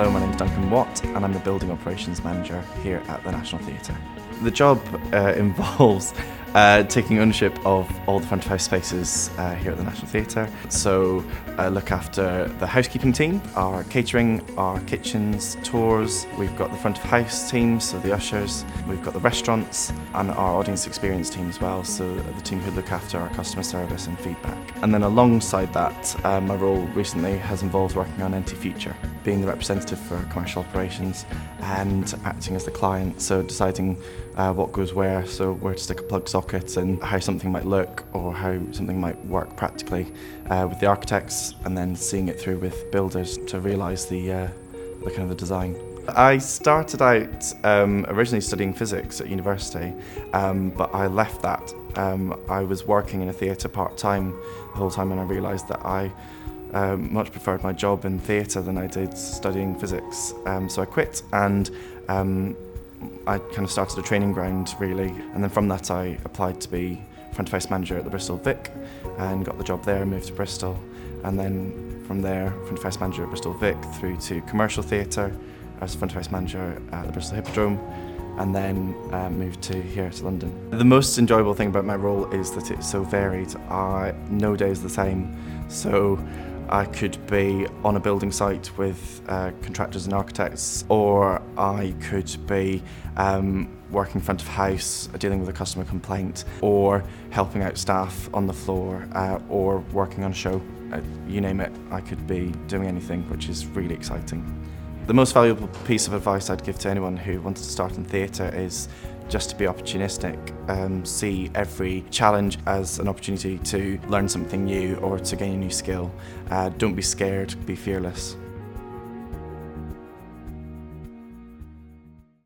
Hello, my name is Duncan Watt, and I'm the Building Operations Manager here at the National Theatre. The job uh, involves uh, taking ownership of all the front of house spaces uh, here at the National Theatre. So, uh, look after the housekeeping team, our catering, our kitchens, tours. We've got the front of house team, so the ushers. We've got the restaurants and our audience experience team as well, so the team who look after our customer service and feedback. And then alongside that, uh, my role recently has involved working on NT Future, being the representative for commercial operations and acting as the client, so deciding uh, what goes where, so where to stick a plug and how something might look or how something might work practically uh, with the architects, and then seeing it through with builders to realise the, uh, the kind of the design. I started out um, originally studying physics at university, um, but I left that. Um, I was working in a theatre part time the whole time, and I realised that I um, much preferred my job in theatre than I did studying physics. Um, so I quit and um, I kind of started a training ground really, and then from that I applied to be front of house manager at the Bristol Vic and got the job there, moved to Bristol, and then from there, front of house manager at Bristol Vic through to commercial theatre as front of house manager at the Bristol Hippodrome, and then uh, moved to here to London. The most enjoyable thing about my role is that it's so varied. I, no day is the same, so I could be on a building site with uh, contractors and architects, or I could be um, working front of house, dealing with a customer complaint, or helping out staff on the floor, uh, or working on a show. Uh, you name it, I could be doing anything, which is really exciting. The most valuable piece of advice I'd give to anyone who wants to start in theatre is just to be opportunistic, um, see every challenge as an opportunity to learn something new or to gain a new skill. Uh, don't be scared, be fearless.